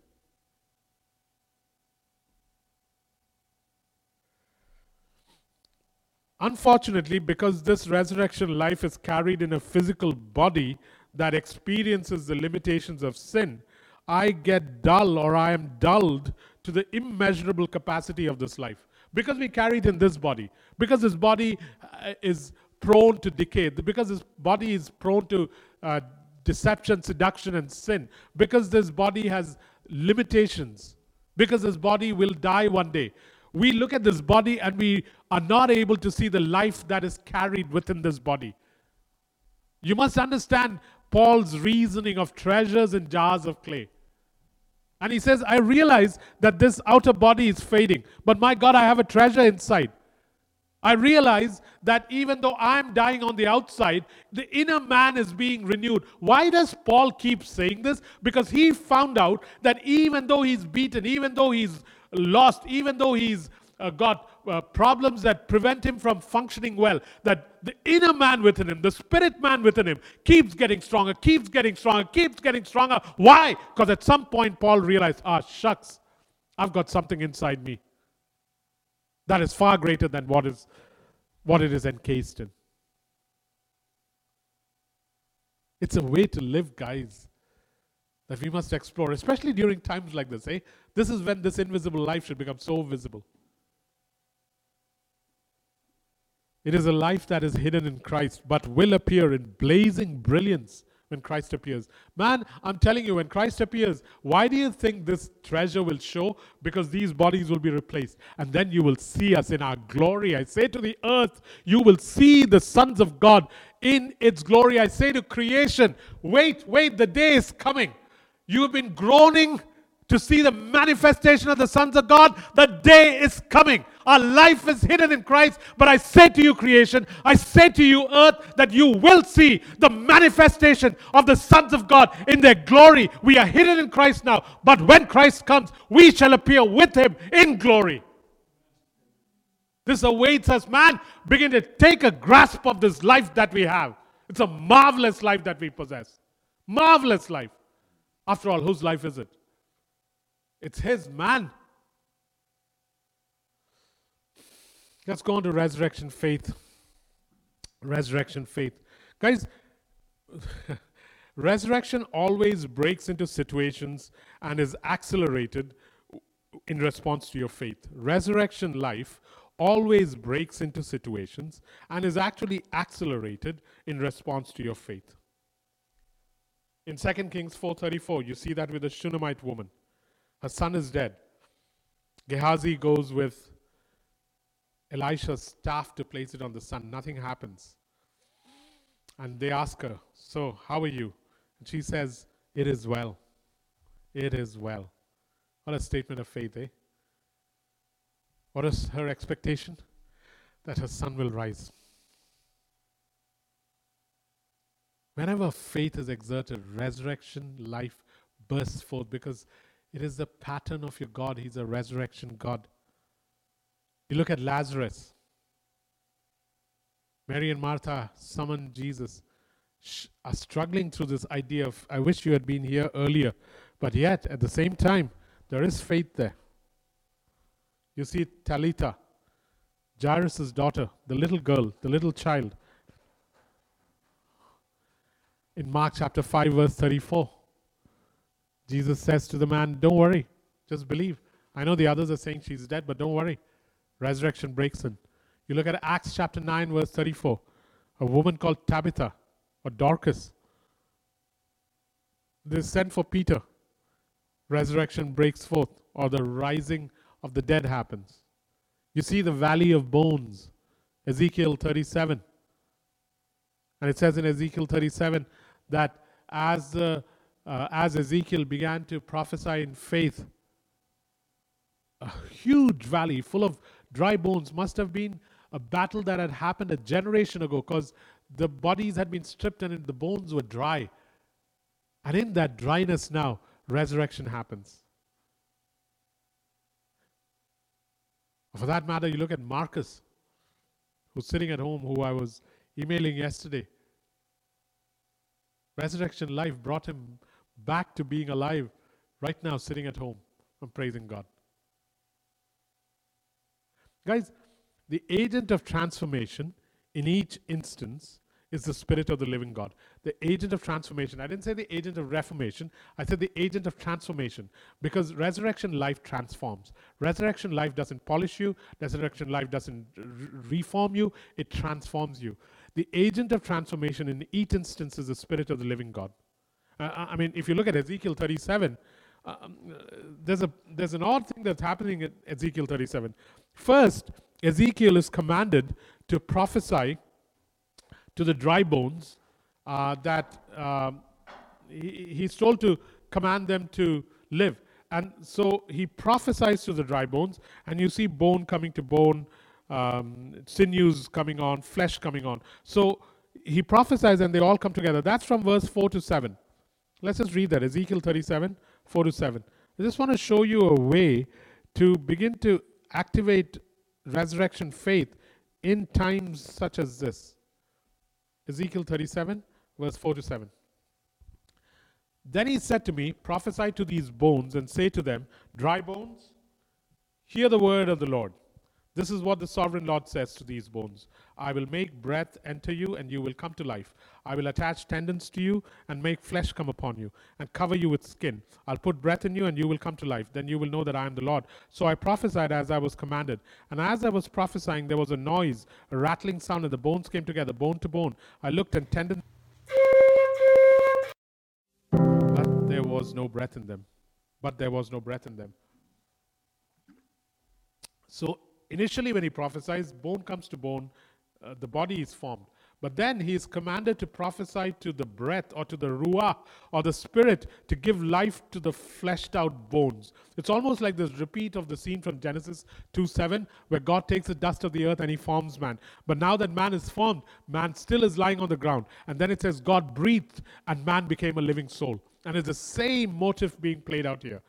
Unfortunately, because this resurrection life is carried in a physical body that experiences the limitations of sin, I get dull or I am dulled to the immeasurable capacity of this life. Because we carry it in this body, because this body uh, is prone to decay, because this body is prone to uh, deception, seduction, and sin, because this body has limitations, because this body will die one day. We look at this body and we are not able to see the life that is carried within this body. You must understand Paul's reasoning of treasures in jars of clay. And he says, I realize that this outer body is fading, but my God, I have a treasure inside. I realize that even though I'm dying on the outside, the inner man is being renewed. Why does Paul keep saying this? Because he found out that even though he's beaten, even though he's lost, even though he's uh, got uh, problems that prevent him from functioning well, that the inner man within him, the spirit man within him, keeps getting stronger, keeps getting stronger, keeps getting stronger. Why? Because at some point, Paul realized, ah, shucks, I've got something inside me that is far greater than what is what it is encased in. It's a way to live, guys, that we must explore, especially during times like this. Eh? This is when this invisible life should become so visible. It is a life that is hidden in Christ, but will appear in blazing brilliance when Christ appears. Man, I'm telling you, when Christ appears, why do you think this treasure will show? Because these bodies will be replaced. And then you will see us in our glory. I say to the earth, you will see the sons of God in its glory. I say to creation, wait, wait, the day is coming. You have been groaning to see the manifestation of the sons of God. The day is coming. Our life is hidden in Christ. But I say to you, creation, I say to you, earth, that you will see the manifestation of the sons of God in their glory. We are hidden in Christ now. But when Christ comes, we shall appear with him in glory. This awaits us, man. Begin to take a grasp of this life that we have. It's a marvelous life that we possess. Marvelous life. After all, whose life is it? It's his, man. Let's go on to resurrection faith. Resurrection faith. Guys, resurrection always breaks into situations and is accelerated in response to your faith. Resurrection life always breaks into situations and is actually accelerated in response to your faith. In 2 Kings 4:34, you see that with the Shunammite woman. Her son is dead. Gehazi goes with Elisha's staff to place it on the son. Nothing happens. And they ask her, So, how are you? And she says, It is well. It is well. What a statement of faith, eh? What is her expectation? That her son will rise. Whenever faith is exerted, resurrection life bursts forth because it is the pattern of your God. He's a resurrection God. You look at Lazarus. Mary and Martha summon Jesus, are struggling through this idea of, I wish you had been here earlier. But yet, at the same time, there is faith there. You see Talitha, Jairus' daughter, the little girl, the little child. In Mark chapter 5, verse 34, Jesus says to the man, Don't worry, just believe. I know the others are saying she's dead, but don't worry. Resurrection breaks in. You look at Acts chapter 9, verse 34. A woman called Tabitha or Dorcas. They sent for Peter. Resurrection breaks forth, or the rising of the dead happens. You see the valley of bones, Ezekiel 37. And it says in Ezekiel 37 that as, uh, as Ezekiel began to prophesy in faith, a huge valley full of dry bones must have been a battle that had happened a generation ago because the bodies had been stripped and the bones were dry. And in that dryness now, resurrection happens. For that matter, you look at Marcus, who's sitting at home, who I was emailing yesterday. Resurrection life brought him back to being alive right now, sitting at home and praising God. Guys, the agent of transformation in each instance is the Spirit of the living God. The agent of transformation. I didn't say the agent of reformation, I said the agent of transformation because resurrection life transforms. Resurrection life doesn't polish you, resurrection life doesn't reform you, it transforms you. The agent of transformation in each instance is the Spirit of the living God. Uh, I mean, if you look at Ezekiel 37, um, there's, a, there's an odd thing that's happening in Ezekiel 37. First, Ezekiel is commanded to prophesy to the dry bones uh, that um, he, he's told to command them to live. And so he prophesies to the dry bones, and you see bone coming to bone, um, sinews coming on, flesh coming on. So he prophesies, and they all come together. That's from verse 4 to 7. Let's just read that Ezekiel 37, 4 to 7. I just want to show you a way to begin to activate resurrection faith in times such as this. Ezekiel 37, verse 4 to 7. Then he said to me, Prophesy to these bones and say to them, Dry bones, hear the word of the Lord. This is what the sovereign Lord says to these bones I will make breath enter you, and you will come to life. I will attach tendons to you, and make flesh come upon you, and cover you with skin. I'll put breath in you, and you will come to life. Then you will know that I am the Lord. So I prophesied as I was commanded. And as I was prophesying, there was a noise, a rattling sound, and the bones came together, bone to bone. I looked, and tendons. But there was no breath in them. But there was no breath in them. So Initially, when he prophesies, bone comes to bone, uh, the body is formed. But then he is commanded to prophesy to the breath or to the ruah or the spirit to give life to the fleshed out bones. It's almost like this repeat of the scene from Genesis 2 7, where God takes the dust of the earth and he forms man. But now that man is formed, man still is lying on the ground. And then it says, God breathed and man became a living soul. And it's the same motive being played out here,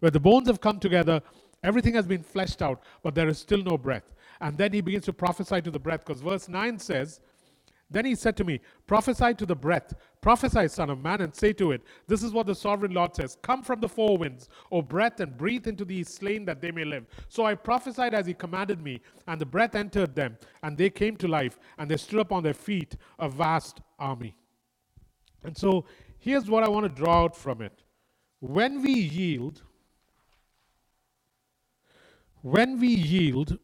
where the bones have come together Everything has been fleshed out, but there is still no breath. And then he begins to prophesy to the breath because verse 9 says, Then he said to me, Prophesy to the breath, prophesy, Son of Man, and say to it, This is what the sovereign Lord says Come from the four winds, O breath, and breathe into these slain that they may live. So I prophesied as he commanded me, and the breath entered them, and they came to life, and they stood upon their feet, a vast army. And so here's what I want to draw out from it. When we yield, when we yield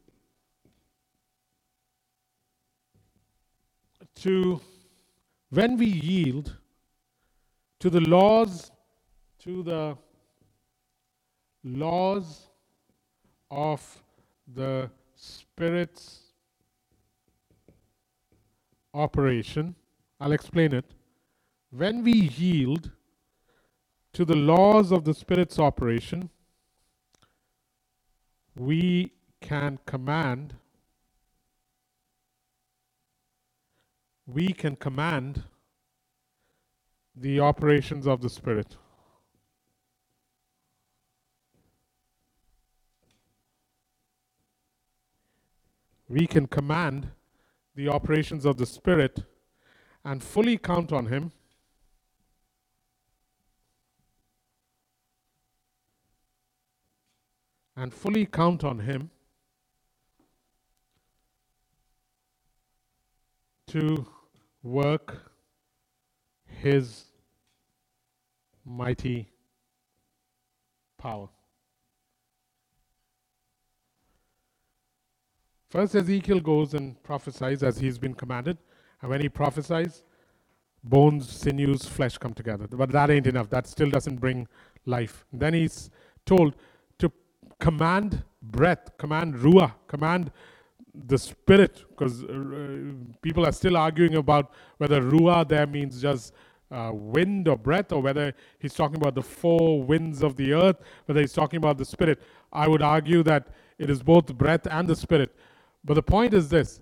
to when we yield to the laws to the laws of the spirit's operation i'll explain it. When we yield to the laws of the spirit's operation we can command we can command the operations of the Spirit. We can command the operations of the Spirit and fully count on Him. And fully count on Him to work his mighty power. First, Ezekiel goes and prophesies as he's been commanded. And when he prophesies, bones, sinews, flesh come together. But that ain't enough. That still doesn't bring life. Then he's told to command breath, command ruah, command the spirit, because uh, people are still arguing about whether ruah there means just uh, wind or breath, or whether he's talking about the four winds of the earth, whether he's talking about the spirit. I would argue that it is both breath and the spirit. But the point is this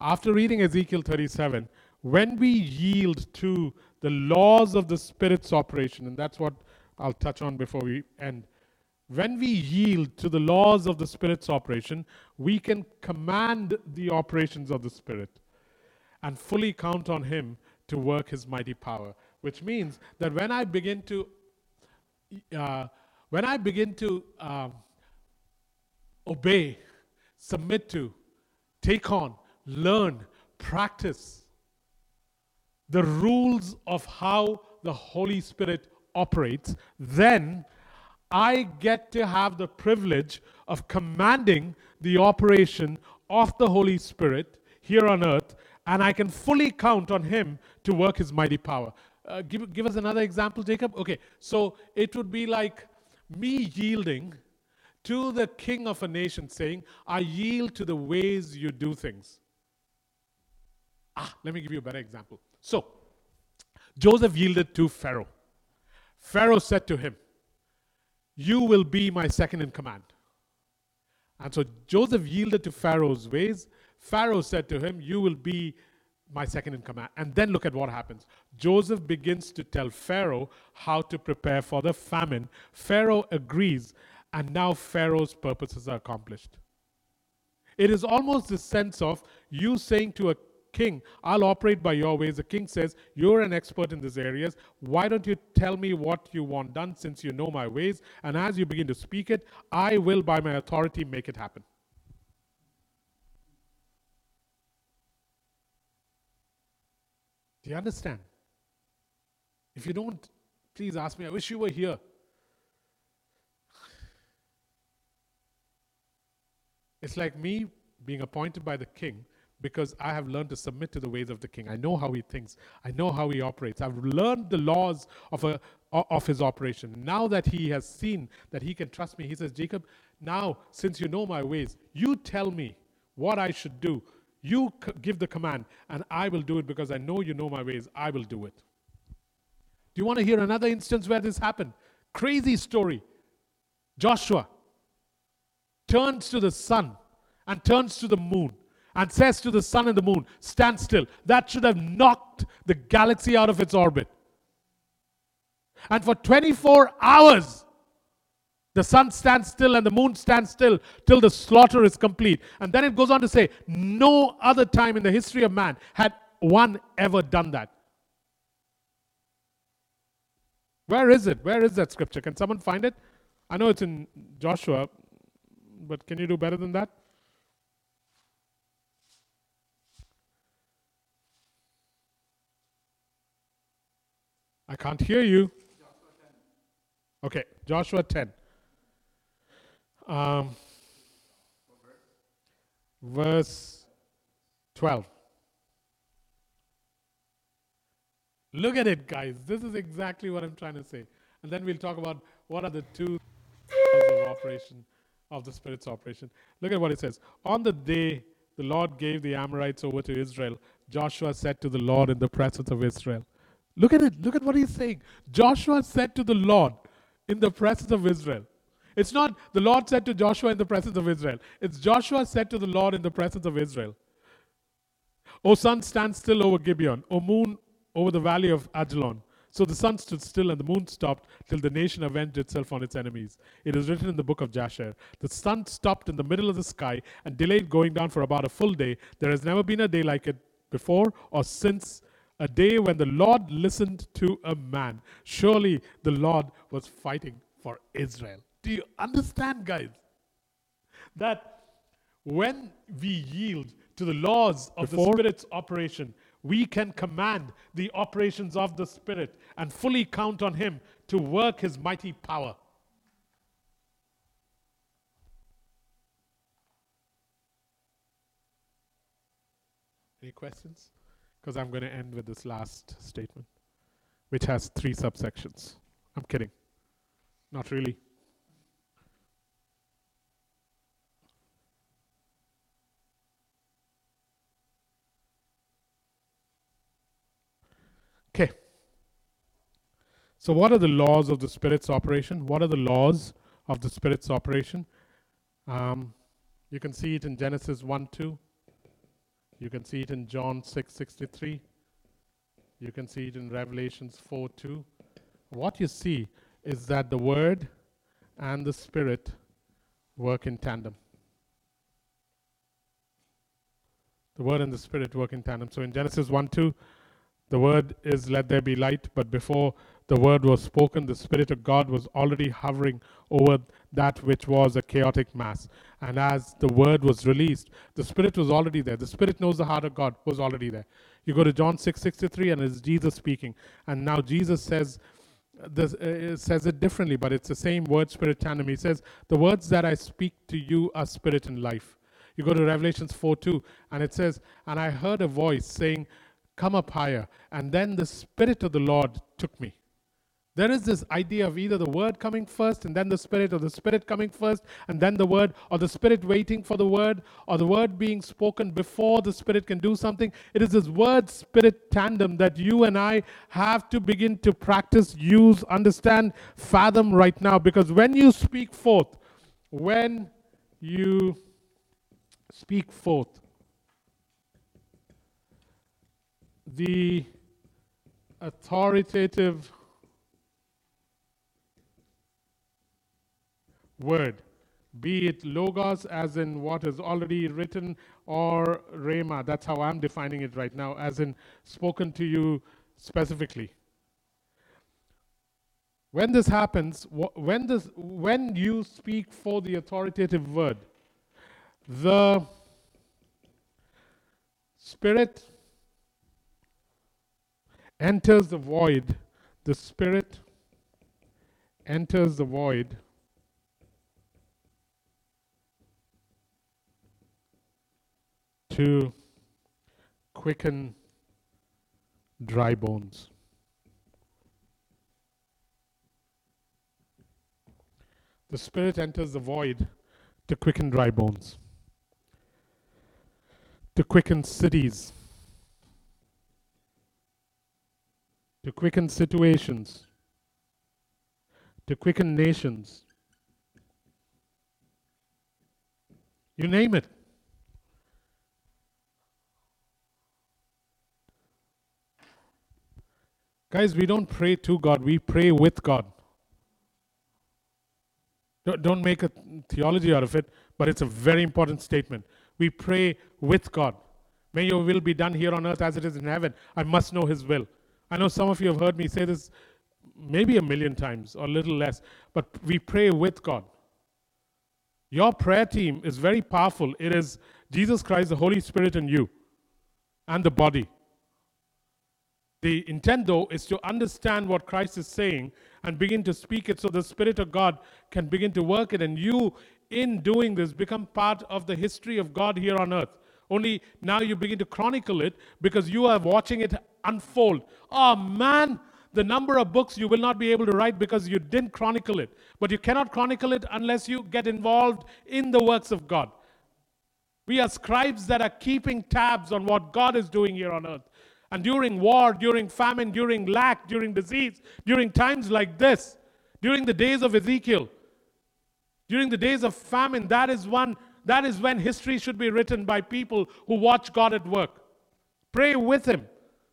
after reading Ezekiel 37, when we yield to the laws of the spirit's operation, and that's what I'll touch on before we end, when we yield to the laws of the Spirit's operation, we can command the operations of the Spirit and fully count on Him to work His mighty power. Which means that when I begin to, uh, when I begin to uh, obey, submit to, take on, learn, practice the rules of how the Holy Spirit operates, then I get to have the privilege of commanding the operation of the Holy Spirit here on earth, and I can fully count on Him to work His mighty power. Uh, give, give us another example, Jacob. Okay, so it would be like me yielding to the king of a nation, saying, I yield to the ways you do things. Ah, let me give you a better example. So, Joseph yielded to Pharaoh. Pharaoh said to him, you will be my second in command. And so Joseph yielded to Pharaoh's ways. Pharaoh said to him, You will be my second in command. And then look at what happens. Joseph begins to tell Pharaoh how to prepare for the famine. Pharaoh agrees, and now Pharaoh's purposes are accomplished. It is almost the sense of you saying to a king, I'll operate by your ways. The king says, You're an expert in these areas. Why don't you tell me what you want done since you know my ways? And as you begin to speak it, I will, by my authority, make it happen. Do you understand? If you don't, please ask me. I wish you were here. It's like me being appointed by the king because I have learned to submit to the ways of the king. I know how he thinks. I know how he operates. I've learned the laws of, a, of his operation. Now that he has seen that he can trust me, he says, Jacob, now since you know my ways, you tell me what I should do. You c- give the command, and I will do it because I know you know my ways. I will do it. Do you want to hear another instance where this happened? Crazy story. Joshua turns to the sun and turns to the moon and says to the sun and the moon, Stand still. That should have knocked the galaxy out of its orbit. And for 24 hours, the sun stands still and the moon stands still till the slaughter is complete. And then it goes on to say, No other time in the history of man had one ever done that? Where is it? Where is that scripture? Can someone find it? I know it's in Joshua, but can you do better than that? I can't hear you. Okay, Joshua 10. Um, verse 12. Look at it, guys. This is exactly what I'm trying to say. And then we'll talk about what are the two of operation of the Spirit's operation. Look at what it says. On the day the Lord gave the Amorites over to Israel, Joshua said to the Lord in the presence of Israel. Look at it. Look at what he's saying. Joshua said to the Lord in the presence of Israel. It's not the Lord said to Joshua in the presence of Israel. It's Joshua said to the Lord in the presence of Israel. O sun, stand still over Gibeon. O moon, over the valley of Ajalon. So the sun stood still and the moon stopped till the nation avenged itself on its enemies. It is written in the book of Jasher. The sun stopped in the middle of the sky and delayed going down for about a full day. There has never been a day like it before or since a day when the Lord listened to a man. Surely the Lord was fighting for Israel. Do you understand, guys? That when we yield to the laws of Before, the Spirit's operation, we can command the operations of the Spirit and fully count on Him to work His mighty power. Any questions? Because I'm going to end with this last statement, which has three subsections. I'm kidding. Not really. Okay. So, what are the laws of the Spirit's operation? What are the laws of the Spirit's operation? Um, you can see it in Genesis 1 2. You can see it in John 6 63. You can see it in Revelations 4 2. What you see is that the Word and the Spirit work in tandem. The Word and the Spirit work in tandem. So in Genesis 1 2, the word is, Let there be light, but before the word was spoken, the Spirit of God was already hovering over that which was a chaotic mass. And as the word was released, the Spirit was already there. The Spirit knows the heart of God was already there. You go to John 6 63, and it's Jesus speaking. And now Jesus says, this, uh, says it differently, but it's the same word spirit tandem. He says, The words that I speak to you are spirit and life. You go to Revelations 4 2, and it says, And I heard a voice saying, come up higher. And then the Spirit of the Lord took me. There is this idea of either the word coming first and then the spirit, or the spirit coming first and then the word, or the spirit waiting for the word, or the word being spoken before the spirit can do something. It is this word spirit tandem that you and I have to begin to practice, use, understand, fathom right now. Because when you speak forth, when you speak forth, the authoritative word, be it logos as in what is already written or rhema. That's how I'm defining it right now, as in spoken to you specifically. When this happens, when, this, when you speak for the authoritative word, the Spirit enters the void, the Spirit enters the void. To quicken dry bones. The Spirit enters the void to quicken dry bones, to quicken cities to quicken situations, to quicken nations. You name it. Guys, we don't pray to God, we pray with God. Don't make a theology out of it, but it's a very important statement. We pray with God. May your will be done here on earth as it is in heaven. I must know his will. I know some of you have heard me say this maybe a million times or a little less, but we pray with God. Your prayer team is very powerful. It is Jesus Christ, the Holy Spirit, and you, and the body. The intent, though, is to understand what Christ is saying and begin to speak it so the Spirit of God can begin to work it. And you, in doing this, become part of the history of God here on earth. Only now you begin to chronicle it because you are watching it unfold. Oh man, the number of books you will not be able to write because you didn't chronicle it. But you cannot chronicle it unless you get involved in the works of God. We are scribes that are keeping tabs on what God is doing here on earth. And during war, during famine, during lack, during disease, during times like this, during the days of Ezekiel, during the days of famine, that is one that is when history should be written by people who watch God at work. Pray with him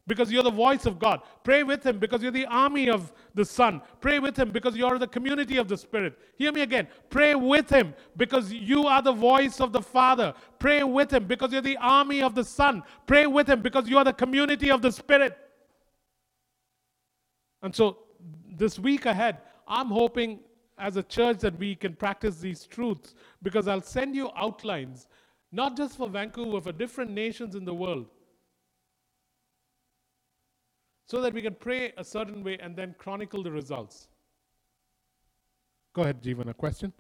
because you're the voice of God. Pray with him because you're the army of the Son. Pray with him because you're the community of the Spirit. Hear me again. Pray with him because you are the voice of the Father. Pray with him because you're the army of the Son. Pray with him because you are the community of the Spirit. And so, this week ahead, I'm hoping as a church that we can practice these truths because I'll send you outlines, not just for Vancouver, for different nations in the world so that we can pray a certain way and then chronicle the results. Go ahead, Jeevan, a question?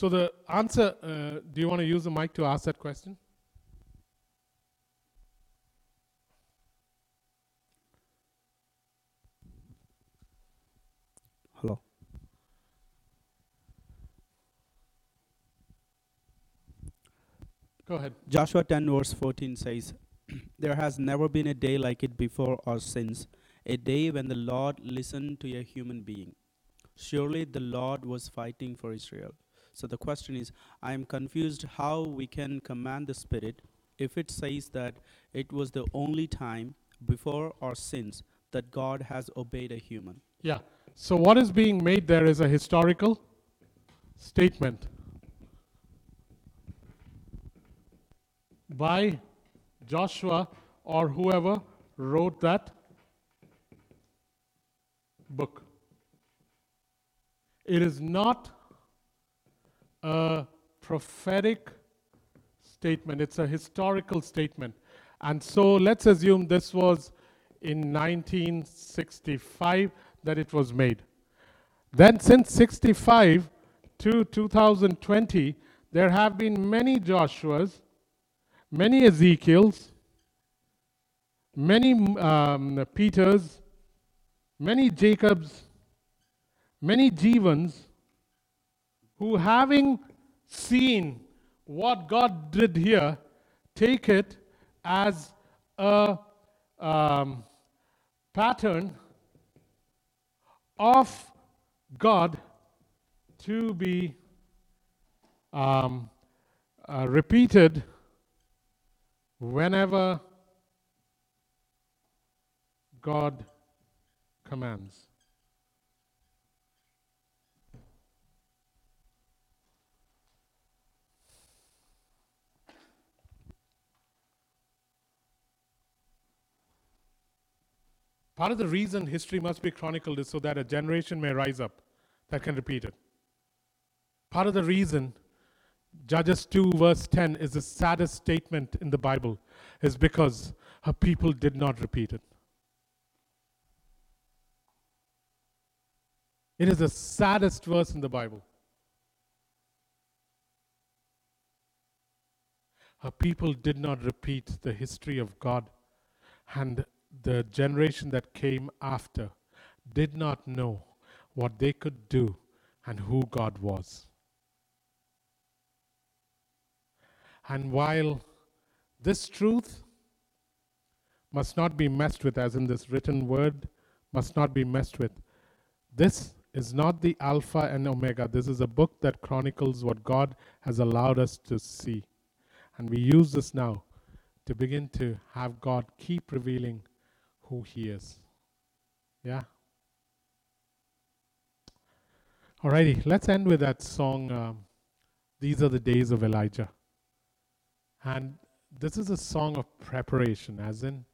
So the answer, uh, do you want to use the mic to ask that question? Hello. Go ahead. Joshua 10, verse 14 says, There has never been a day like it before or since, a day when the Lord listened to a human being. Surely the Lord was fighting for Israel. So the question is, I am confused how we can command the Spirit if it says that it was the only time before or since that God has obeyed a human. Yeah. So what is being made there is a historical statement by Joshua or whoever wrote that book. It is not a prophetic statement, it's a historical statement. And so let's assume this was in 1965 that it was made. Then, since 65 to 2020, there have been many Joshuas, many Ezekiels, many um, Peters, many Jacobs, many Jeevans who, having seen what God did here, take it as a um, pattern of God to be um, uh, repeated whenever God commands. Part of the reason history must be chronicled is so that a generation may rise up that can repeat it. Part of the reason Judges 2, verse 10 is the saddest statement in the Bible is because her people did not repeat it. It is the saddest verse in the Bible. Her people did not repeat the history of God and the generation that came after did not know what they could do and who God was. And while this truth must not be messed with, as in this written word, must not be messed with, this is not the Alpha and Omega. This is a book that chronicles what God has allowed us to see. And we use this now to begin to have God keep revealing who He is. Yeah? Alrighty, let's end with that song. Um, These are the days of Elijah. And this is a song of preparation, as in,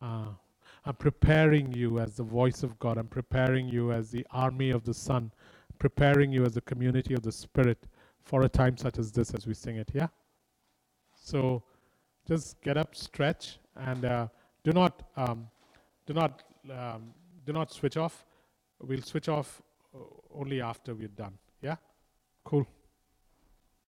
uh, I'm preparing you as the voice of God. I'm preparing you as the army of the Son, preparing you as the community of the Spirit for a time such as this as we sing it. Yeah? So just get up, stretch, and uh, do not um, do not um, do not switch off. We'll switch off uh, only after we're done. Yeah? Cool.